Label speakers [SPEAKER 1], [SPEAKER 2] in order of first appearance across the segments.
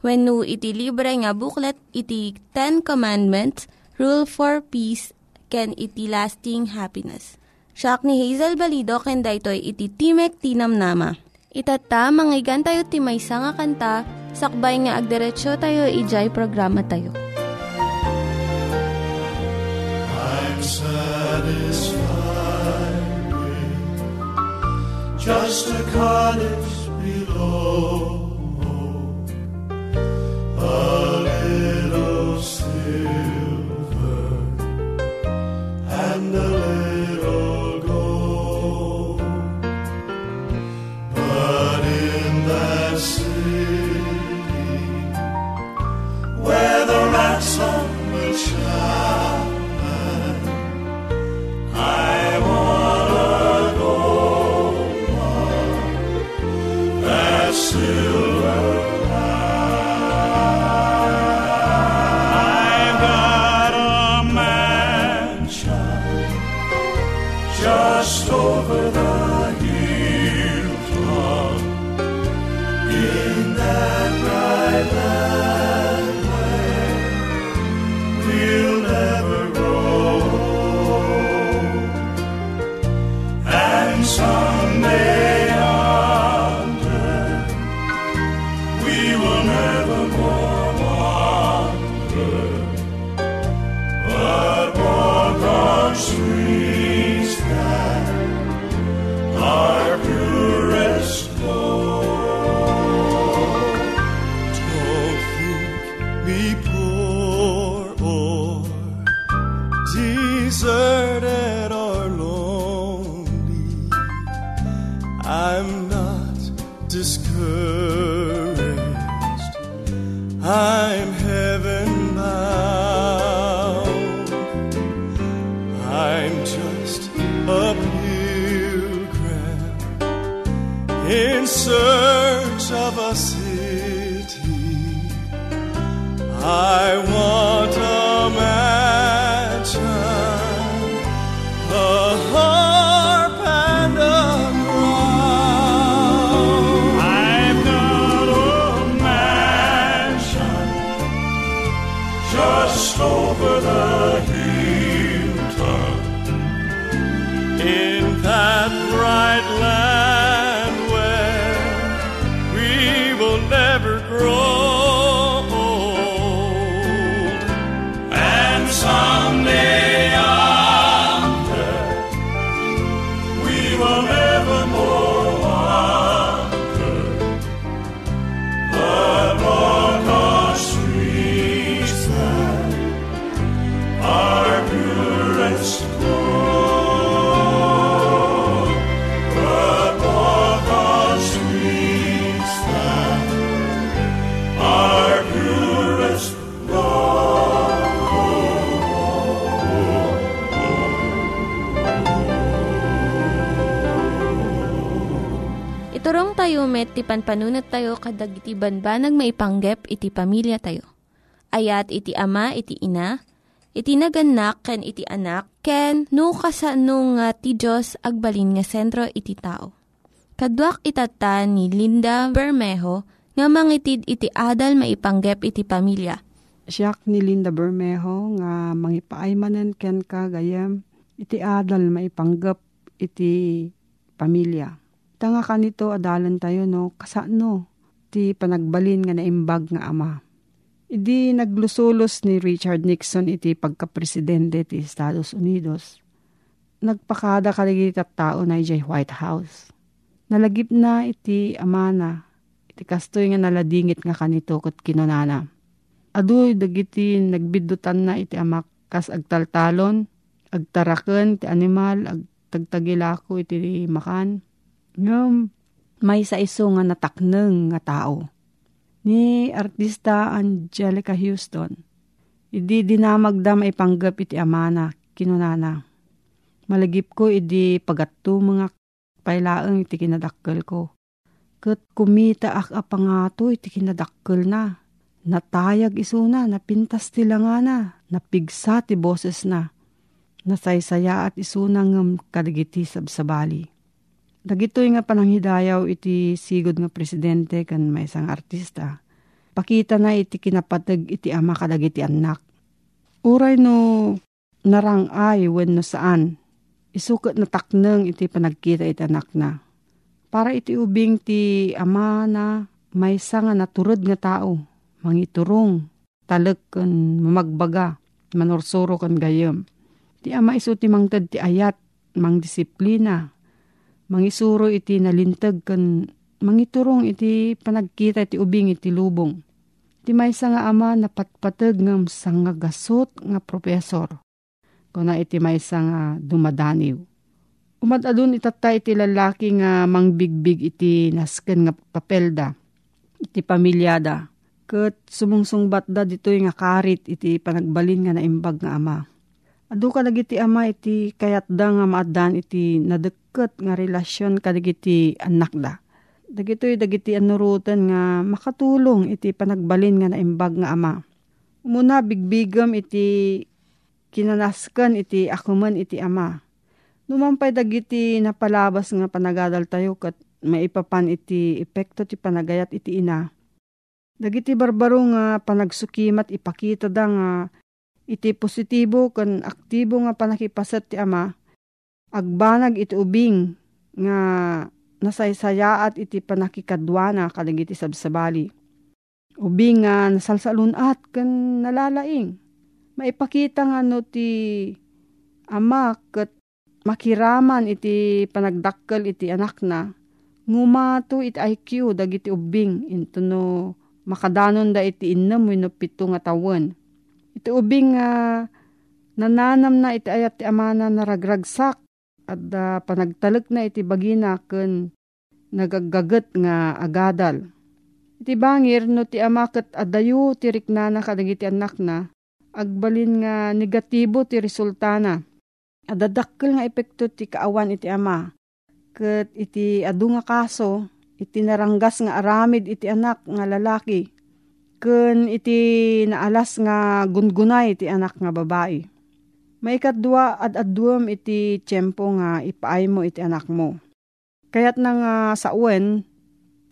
[SPEAKER 1] When no iti libre nga booklet, iti Ten Commandments, Rule for Peace, can iti lasting happiness. Siya ni Hazel Balido, ken daytoy iti Timek Tinam Nama. Itata, manggigan tayo timaysa nga kanta, sakbay nga agderetsyo tayo, ijay programa tayo.
[SPEAKER 2] I'm satisfied with just a cottage below. Let love.
[SPEAKER 1] Kayo met, ti panpanunat tayo kadag iti banbanag maipanggep iti pamilya tayo. Ayat iti ama, iti ina, iti naganak, ken iti anak, ken no, kasano nga ti Diyos agbalin nga sentro iti tao. Kaduak itata ni Linda Bermejo nga mangitid iti adal maipanggep iti pamilya.
[SPEAKER 3] Siyak ni Linda Bermejo nga mangipaaymanen ken ka gayam iti adal maipanggep iti pamilya. Tanga kanito adalan tayo no, kasano ti panagbalin nga naimbag nga ama. Idi naglusulos ni Richard Nixon iti pagkapresidente ti Estados Unidos. Nagpakada kaligit at tao na ijay White House. Nalagip na iti amana, iti kastoy nga naladingit nga kanito kat kinunana. Aduy dagiti nagbidutan na iti amak kas agtaltalon, agtaraken ti animal, agtagtagilako iti makan Ngam, may sa iso nga natakneng nga tao. Ni artista Angelica Houston, idi dinamagda maipanggap iti amana, kinunana. Malagip ko idi pagatto mga pailaang iti kinadakkel ko. Kat kumita ak apangato iti kinadakkel na. Natayag isuna, napintas ti nga na, napigsa ti boses na. Nasaysaya at isuna ngam kadigiti sabsabali Dagitoy nga pananghidayaw iti sigod nga presidente kan may isang artista. Pakita na iti kinapatag iti ama kadag iti anak. Uray no narangay when no saan. Isukat na takneng iti panagkita iti anak na. Para iti ubing ti ama na may nga naturod nga tao. Mangiturong, talag kan mamagbaga, manorsoro kan gayam. Ti ama iso ti mangtad ti ayat, mang disiplina, mangisuro iti nalintag kan mangiturong iti panagkita iti ubing iti lubong. Iti maysa nga ama napatpatag ngam nga gasot nga profesor. Kuna iti maysa nga dumadaniw. Umadadun itatay iti lalaki nga mangbigbig iti nasken nga papelda. Iti pamilyada. Kat sumungsungbat da dito'y nga karit iti panagbalin nga naimbag nga ama. Adu ka iti ama iti kayat da nga maadan iti nadeket nga relasyon kadagiti anak da. Dagitoy dagiti anurutan nga makatulong iti panagbalin nga naimbag nga ama. Umuna bigbigam iti kinanaskan iti akuman iti ama. Numampay dagiti napalabas nga panagadal tayo kat maipapan iti epekto ti panagayat iti ina. Dagiti barbaro nga panagsukimat ipakita da nga iti positibo kan aktibo nga panakipasat ti ama, agbanag iti ubing nga nasaysayaat iti panakikadwana kadag iti sabsabali. Ubing nga nasalsalunat kan nalalaing. Maipakita nga no ti ama kat makiraman iti panagdakkel iti anak na ngumato iti IQ dagiti ubing into no makadanon da iti innam wenno pito nga tawen Iti ubing nga uh, nananam na iti ayat ti amana naragragsak at uh, panagtalek na iti bagina ken nagagagat nga agadal. Iti bangir no ti amaket adayo ti riknana kadagiti anak na agbalin nga negatibo ti resultana. Adadakkel nga epekto ti kaawan iti ama. Ket iti adu nga kaso iti naranggas nga aramid iti anak nga lalaki Kun iti naalas nga gungunay iti anak nga babae. May kadwa at adduam iti tiyempo nga ipaay mo iti anak mo. Kayat na nga sa uwen,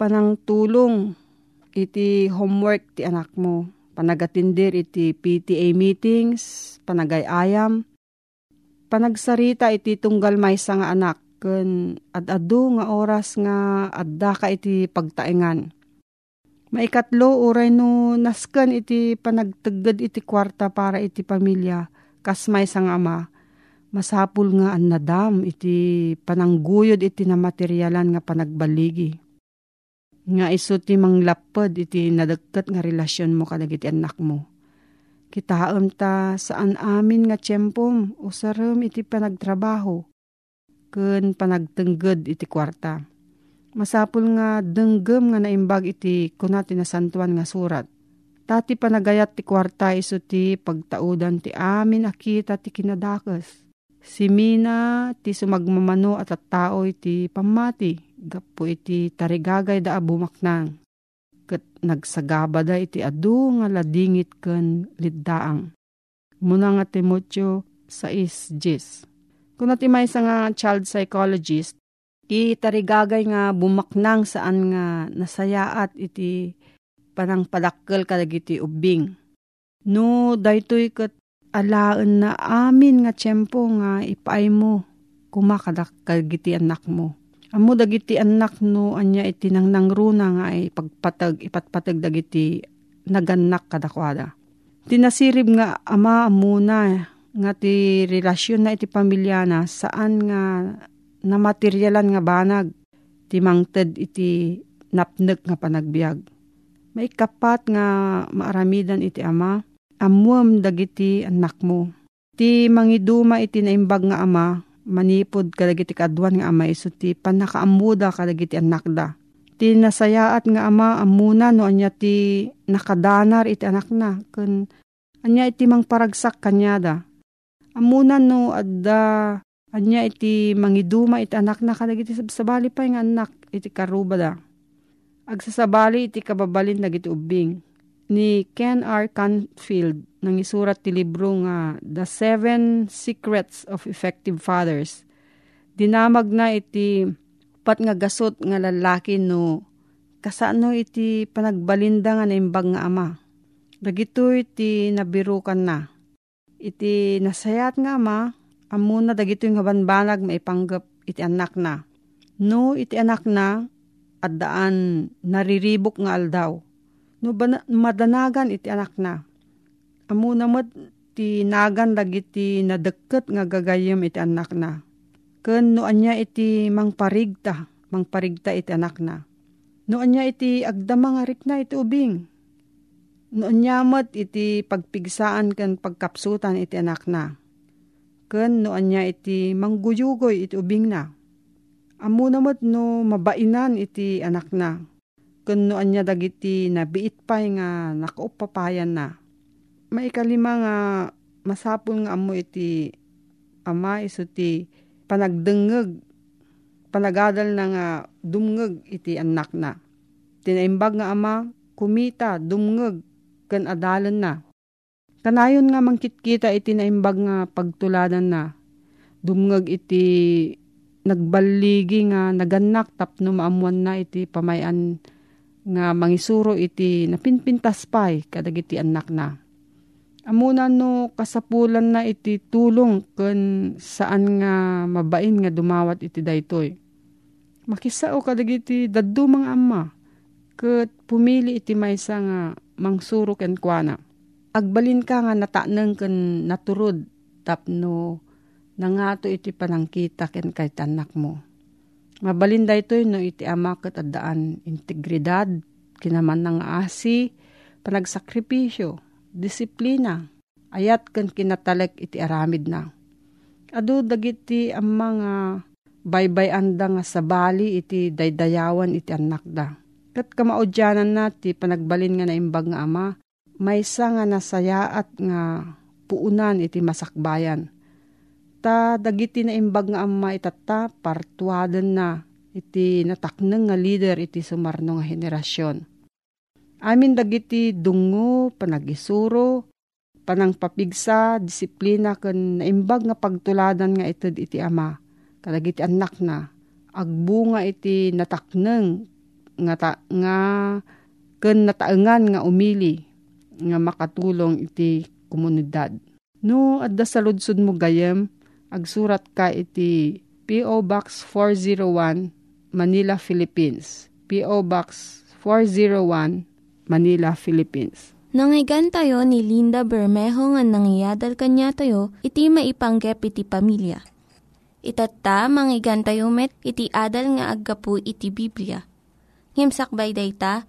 [SPEAKER 3] panang tulong iti homework ti anak mo. Panagatindir iti PTA meetings, panagayayam, panagsarita iti tunggal may nga anak, kun ad-adu nga oras nga adda ka iti pagtaengan Maikatlo, uray no naskan iti panagtagad iti kwarta para iti pamilya, kasmay sang ama. Masapul nga an nadam iti panangguyod iti na materyalan nga panagbaligi. Nga iso ti manglapad iti nadagkat nga relasyon mo kadag iti anak mo. Kitaam ta saan amin nga tiyempom o saram iti panagtrabaho. Kun panagtengged iti kwarta Masapul nga denggem nga naimbag iti kunati na santuan nga surat. Tati panagayat ti kwarta iso ti pagtaudan ti amin akita ti kinadakes. Si Mina ti sumagmamano at at tao iti pamati. Gapo iti tarigagay da abumaknang. Kat nagsagaba da iti adu nga ladingit ken liddaang. Muna nga Timotyo 6.10 Kung natin may nga child psychologist, iti tarigagay nga bumaknang saan nga nasayaat iti panang padakkel kadagiti ubing. No, daytoy kat alaan na amin nga tiyempo nga ipaay mo kumakadak kagiti anak mo. Amo dagiti anak no anya iti nang nangruna nga ay pagpatag ipatpatag dagiti naganak kadakwada. Tinasirib nga ama amuna nga ti relasyon na iti pamilya na saan nga na materyalan nga banag ti mangted iti napnek nga panagbiag. May kapat nga maaramidan iti ama amuam dagiti anak mo. Ti mangiduma iti naimbag nga ama, manipod kadagiti kadwan nga ama iso ti panakaamuda kadagiti anak da. Ti nasayaat nga ama amuna no anya ti nakadanar iti anak na. Kun anya iti mangparagsak kanya da. Amuna no adda anya iti mangiduma iti anak na kadagiti sabali pa nga anak iti karuba da. Agsasabali iti kababalin dagiti ubing ni Ken R. Canfield nang isurat ti libro nga The Seven Secrets of Effective Fathers. Dinamag na iti pat nga gasot nga lalaki no kasano iti panagbalinda nga naimbag nga ama. Dagito iti nabirukan na. Iti nasayat nga ama, amuna dagito yung habanbanag maipanggap iti anak na. No iti anak na, at daan nariribok nga aldaw no bana, madanagan iti anak na. Amo namat ti nagan dagiti nadeket nga gagayem iti anak na. Ken no anya iti mangparigta, mangparigta iti anak na. No anya iti agdama nga rikna iti ubing. No anya iti pagpigsaan ken pagkapsutan iti anak na. Ken no anya iti mangguyugoy iti ubing na. Amo namat no mabainan iti anak na kuno anya dagiti nabiit pay nga nakaupapayan na. Maikalima nga masapul nga amo iti ama iso ti panagdengeg panagadal na nga dumngeg iti anak na. Tinaimbag nga ama kumita dumngeg ken adalan na. Kanayon nga mangkitkita iti naimbag nga pagtuladan na. Dumngeg iti nagbaligi nga naganak tapno maamuan na iti pamayan nga mangisuro iti napinpintas pay kadagiti anak na. Amuna no kasapulan na iti tulong kun saan nga mabain nga dumawat iti daytoy. Makisao kadagiti daddu mga ama ket pumili iti maysa nga mangsuro ken kuana. Agbalin ka nga nataneng ken naturod tapno nangato iti panangkita ken kay tanak mo Mabalin ito no iti ama kat adaan integridad, kinaman ng asi, panagsakripisyo, disiplina, ayat kan kinatalek iti aramid na. Adu dagiti ang mga baybay anda nga sabali iti daydayawan iti anak da. Kat kamaudyanan na ti panagbalin nga naimbag nga ama, maysa nga nasayaat nga puunan iti masakbayan ta dagiti na imbag nga amma itata partuaden na iti natakneng nga leader iti sumarno nga henerasyon. Amin dagiti dungo, panagisuro, panang papigsa, disiplina ken naimbag nga pagtuladan nga ited iti ama. Kadagiti anak na agbunga iti natakneng nga ta, nga ken nataengan nga umili nga makatulong iti komunidad. No, adda sa ludsud mo gayem, agsurat ka iti P.O. Box 401 Manila, Philippines. P.O. Box 401 Manila, Philippines.
[SPEAKER 1] Nangyigan tayo ni Linda Bermejo nga nangyadal kanya tayo, iti maipanggep iti pamilya. Itatta, manggigan tayo met, iti adal nga aggapu iti Biblia. Ngimsakbay day ta,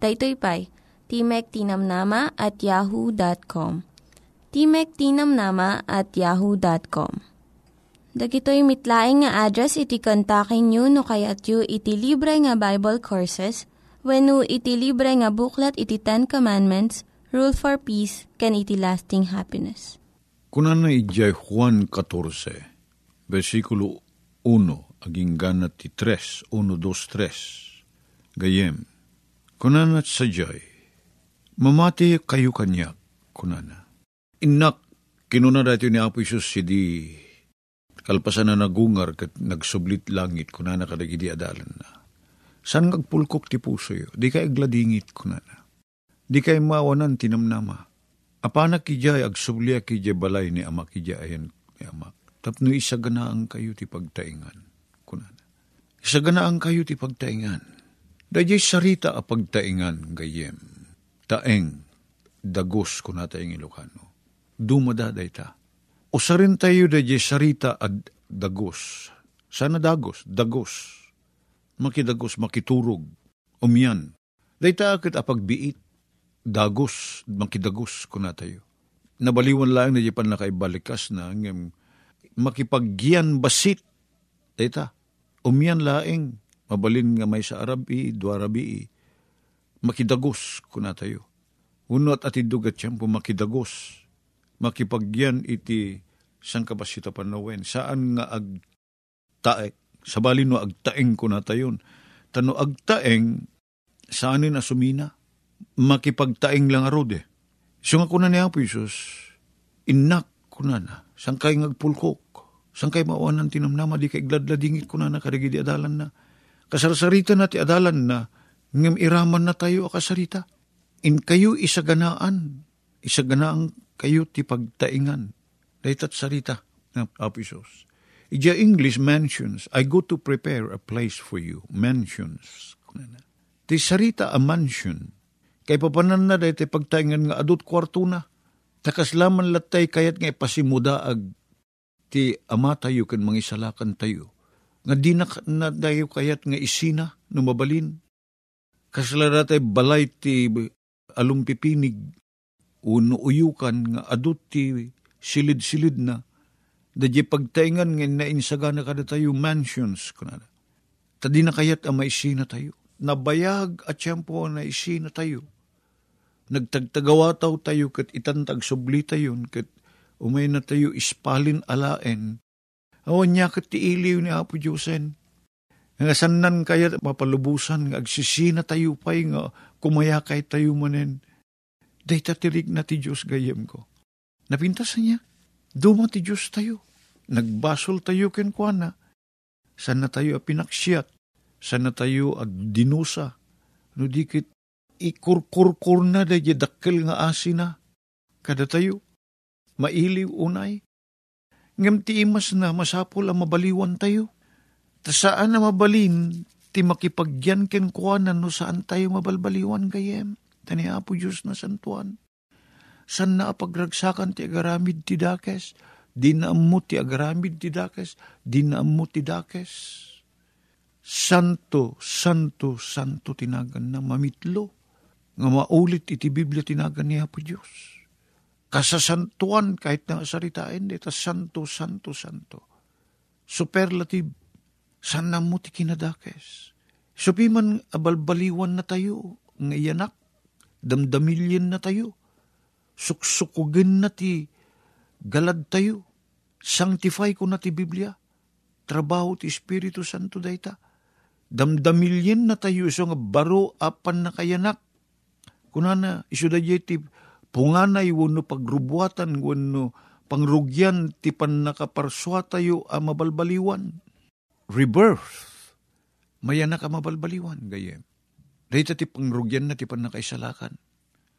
[SPEAKER 1] Daytoy pay, Timek Tinamnama at yahoo.com. Timek Tinamnama at yahoo.com. Dagitoy mitlaing nga address iti kontakin nyo no kayat yu iti libre nga Bible Courses when no iti libre nga buklat iti Ten Commandments, Rule for Peace, can iti lasting happiness.
[SPEAKER 4] Kunan na ijay Juan 14, versikulo 1, aging ganat ti 3, 1, 2, 3. Gayem, kunan at sadyay, mamati kayo kanyak, kunana. Inak, kinuna dati ni Apo Isus si kalpasan na nagungar kat nagsublit langit kunana kadagidi adalan na. San ngagpulkok ti puso yo, di ka igladingit kunana. Di kay mawanan tinamnama Apana kijay agsublia kijay balay ni ama kijay ayan ni ama. Tapno isaganaan kayo ti pagtaingan. Kunana. Isaganaan kayo ti pagtaingan. Dayay sarita a pagtaingan gayem. Taeng dagos kunata ing Ilocano. Dumadaday ta. Usarin tayo dayay sarita ad dagos. Sana dagos, dagos. Makidagos, makiturog. Umyan. Dayta akit apagbiit dagos, makidagos kuna tayo. Nabaliwan lang na pan nakaibalikas na ngem makipaggian basit. Dita, umyan laing, mabalin nga may sa Arabi, Duarabi, makidagos kuna tayo. Unot at idugat siyang pumakidagos. Makipagyan iti sang kabasita panawen. Saan nga ag taek, sa balin no agtaeng ko na tayon. Tano agtaeng, saan na sumina? makipagtaing lang arode. So nga kuna niya po Isus, inak kuna na, sang kay ngagpulkok, sang kay maawanan tinamnama, di kay gladladingit kuna na, kadagi di adalan na. Kasarsarita na ti adalan na, ngem iraman na tayo akasarita. In kayo isaganaan, isaganaan kayo ti pagtaingan. Daytat sarita na Apo Isus. Ija English mentions, I go to prepare a place for you. Mentions. Ti sarita a mansion Kay papanan na dahil pagtaingan nga adut kwarto na. Takaslaman latay kayat nga ipasimuda ag ti ama tayo kan mangisalakan tayo. Nga di na, na dayo kayat nga isina no mabalin. Kaslara tay balay ti alumpipinig uno uyukan nga adut ti silid-silid na. Dadya pagtaingan nga nainsaga na kada tayo mansions. Kunada. Tadi na kayat ang maisina tayo. Nabayag at siyempo na isina tayo nagtagtagawa taw tayo kat itantag subli tayo kat umay na tayo ispalin alaen. Awan niya kat tiiliw ni Apo Diyosen. Nga sanan kaya mapalubusan nga agsisina tayo pa'y nga kumaya kay tayo manen. Day tatirig na ti Diyos gayem ko. Napintas niya. Duma ti Diyos tayo. Nagbasol tayo kenkwana. Sana tayo pinaksyat. Sana tayo at dinusa. No dikit ikurkurkur na da dakkel nga asina. Kada tayo, mailiw unay. Ngam ti imas na masapol ang mabaliwan tayo. Ta saan na mabalin, ti makipagyan ken kuanan no saan tayo mabalbaliwan gayem. Tani Apo Diyos na santuan. San na apagragsakan ti agaramid ti dakes, di na ti agaramid ti dakes, di na ti dakes. Santo, santo, santo tinagan na mamitlo nga maulit iti Biblia tinagan niya po Diyos. Kasasantuan kahit na saritain, ito santo, santo, santo. Superlative, san na mo kinadakes. Supiman abalbaliwan na tayo, nga iyanak, damdamilyen na tayo, suksukugin na ti galad tayo, sanctify ko na ti Biblia, trabaho ti Espiritu Santo dayta, damdamilyen na tayo, so nga baro apan na kayanak, kunana isuda ti punganay wano pagrubuatan wano pangrugyan ti pan nakaparswa tayo a mabalbaliwan. Rebirth. Maya na ka mabalbaliwan, gayem. Dahil ti pangrugyan na ti pan nakaisalakan.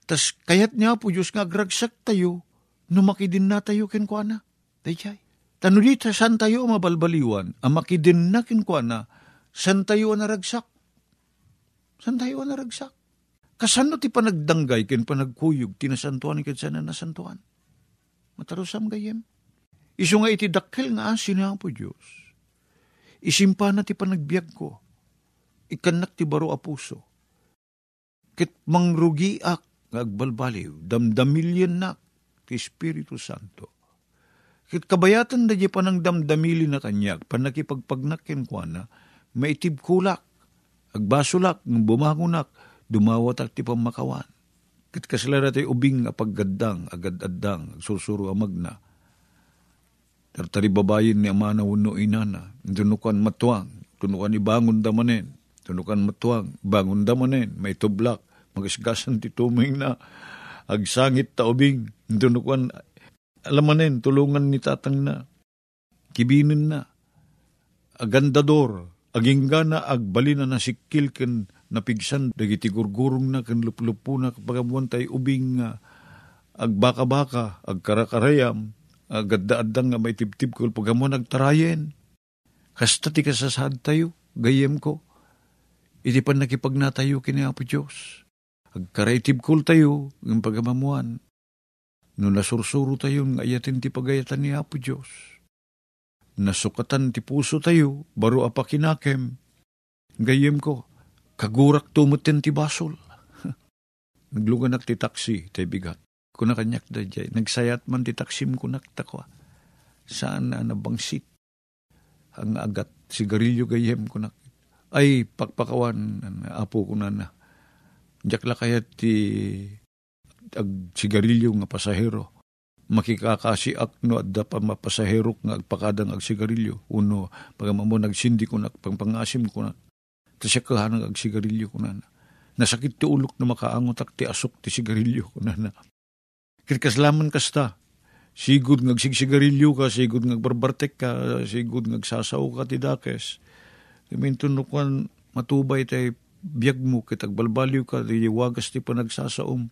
[SPEAKER 4] Tas kayat niya po Diyos nga agragsak tayo, numakidin na tayo kenkwana. Dayjay. Tano dita, san tayo mabalbaliwan? Ang makidin na kenkwana, san tayo naragsak? San tayo naragsak? Kasano ti panagdanggay ken panagkuyog tinasantuan ken sana nasantuan. Matarusam gayem. Iso nga iti dakkel nga asin nga po Diyos. Isimpa na ti panagbiag ko. Ikanak ti baro a puso. Kit mangrugiak nga agbalbaliw, damdamilyan nak ti Espiritu Santo. Kit kabayatan da pa ng damdamili na kanyag, panakipagpagnakin kwa na, maitib kulak, agbasulak, ng bumangunak, dumawat at ti pamakawan. Kit kaslara tayo ubing nga paggaddang, agad-addang, susuro amag na. Tartari babayin ni amana uno inana, tunukan matuang, tunukan ibangon damanen, tunukan matuang, bangon damanen, may tublak, magasgasan ti tuming na, agsangit ta ubing, tunukan, alamanen, tulungan ni tatang na, kibinin na, agandador, agingga na agbali na nasikil ken napigsan dagiti gurgurong na ken luplupo na kapagabuan tay ubing nga agbaka-baka agkarakarayam agadda-addang nga may tibtib ko pagamo nagtarayen kasta ti kasasad tayo gayem ko iti pan nakipagnatayo kini Apo Diyos. Agkaraitib kul tayo ng pagamamuan. No nasursuro tayo ng ayatin ti pagayatan ni Apo Diyos. Nasukatan ti puso tayo, baro apa kinakem. Gayem ko, kagurak tumutin ti basol. Nagluganak ti taksi, tay bigat. Kuna kanyak da jay, nagsayat man ti taksim kunak takwa. Saan na nabangsit? Ang agat, sigarilyo gayem kunak. Ay, pakpakawan, apo ko na na. Diyak kayat ti ag sigarilyo nga pasahero makikakasiak no adda pa mapasaherok nga agpakadang ag sigarilyo. Uno, pagamamo nagsindi ko na, pangpangasim ko na. Tasya kahanang ag sigarilyo ko na. Nasakit ti ulok na makaangot ak ti asok ti sigarilyo ko na na. Kirkaslaman kasta, sigud ngag sigsigarilyo ka, sigud ngag barbartek ka, sigud ngag sasaw ka ti dakes. Iminto no kwan matubay tay biyag mo kitag balbaliw ka, di wagas ti panagsasaom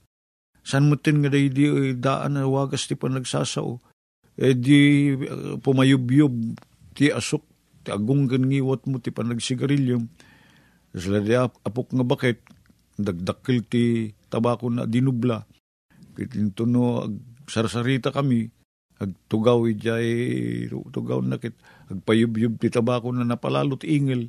[SPEAKER 4] San mo tin nga di eh, daan na wagas ti pa nagsasao. Eh di uh, pumayubyub ti asok ti agunggan ngiwat mo ti panagsigarilyo. Sila di apok nga bakit dagdakil ti tabako na dinubla. Kitinto no sarsarita kami agtugaw ijay tugaw na kit agpayubyub ti tabako na napalalot ingel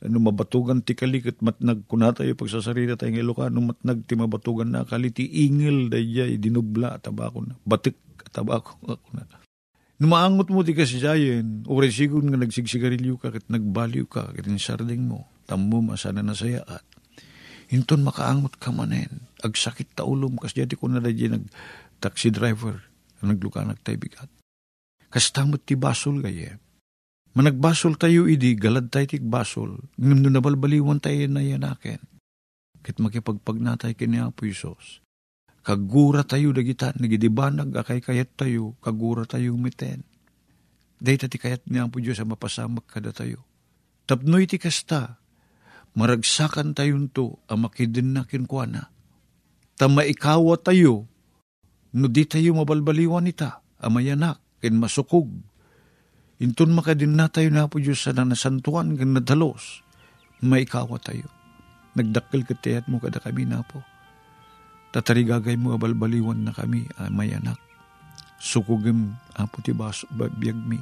[SPEAKER 4] ano mabatugan ti kalikit matnag kunatayo pagsasarita tayong Ilocano matnag ti mabatugan na kaliti ingil dayay dinubla tabako na. Batik tabako ako na. Numaangot mo ti kasijayen, o resigon nga nagsigsigarilyo ka, kat nagbaliw ka, kat sarding mo, tammo masana nasayaat. Hinton makaangot ka manen, agsakit ta ulom, kas jati ko na nag taxi driver, nagluka nagtay bigat. Kas tamot ti basol gayem, Managbasol tayo idi, galad tayo tik basol, ngam no nabalbaliwan tayo na yanaken. Kit makipagpagnatay kini Apo Isos. Kagura tayo dagita, nagidibanag akay kayat tayo, kagura tayo miten. Dahita ti kayat ni Apo Diyos ang mapasamak kada tayo. Tapnoy ti kasta, maragsakan tayo to, ang makidin na kinkwana. Tama ikawa tayo, no di tayo mabalbaliwan ita, amayanak, kin masukog, Intun makadin na tayo na po Diyos sa nanasantuan kang nadalos. Maikawa tayo. Nagdakkel katiyat mo kada kami na po. Tatarigagay mo abalbaliwan na kami, ah, may anak. Sukugim apo ti biyag mi.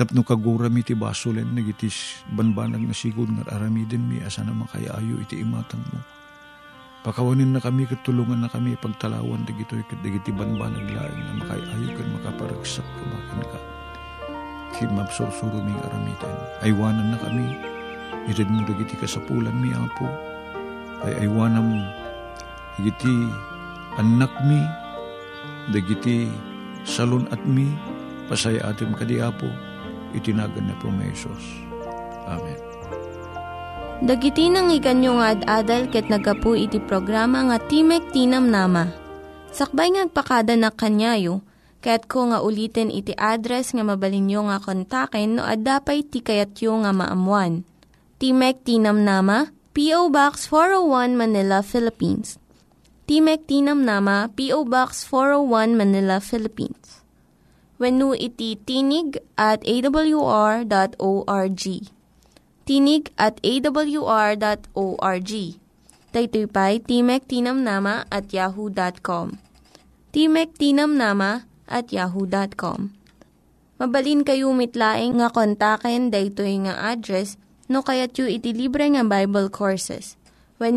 [SPEAKER 4] Tapno kagura mi ti baso len nagitis banbanag na sigod nga aramidin mi asa na makayayo iti imatang mo. Pakawanin na kami, katulungan na kami, pagtalawan, dagito, dagiti banbanag laing na makayayo kan makaparagsak kamakin ka mabsursuro mi aramitan. Aywanan na kami, irid mo dagiti kasapulan mi apo. Ay aywanan mo, dagiti anak mi, dagiti salon at mi, pasaya atim kadi apo, itinagan na po may Isos. Amen.
[SPEAKER 1] Dagiti nang iganyo nga ad-adal ket nagapu iti programa nga Timek Tinam Nama. Sakbay ngagpakada na kanyayo, Kaya't ko nga ulitin iti address nga mabalinyo nga kontaken no ad-dapay tikayatyo nga maamuan. Timek Tinam Nama, P.O. Box 401 Manila, Philippines. Timek Tinam Nama, P.O. Box 401 Manila, Philippines. When iti tinig at awr.org. Tinig at awr.org. Daytoy pa'y Timek Tinam Nama at yahoo.com. Timek Tinam Nama at yahoo.com. Mabalin kayo mitlaing nga kontaken daytoy nga address no kayat yu iti libre nga Bible Courses. When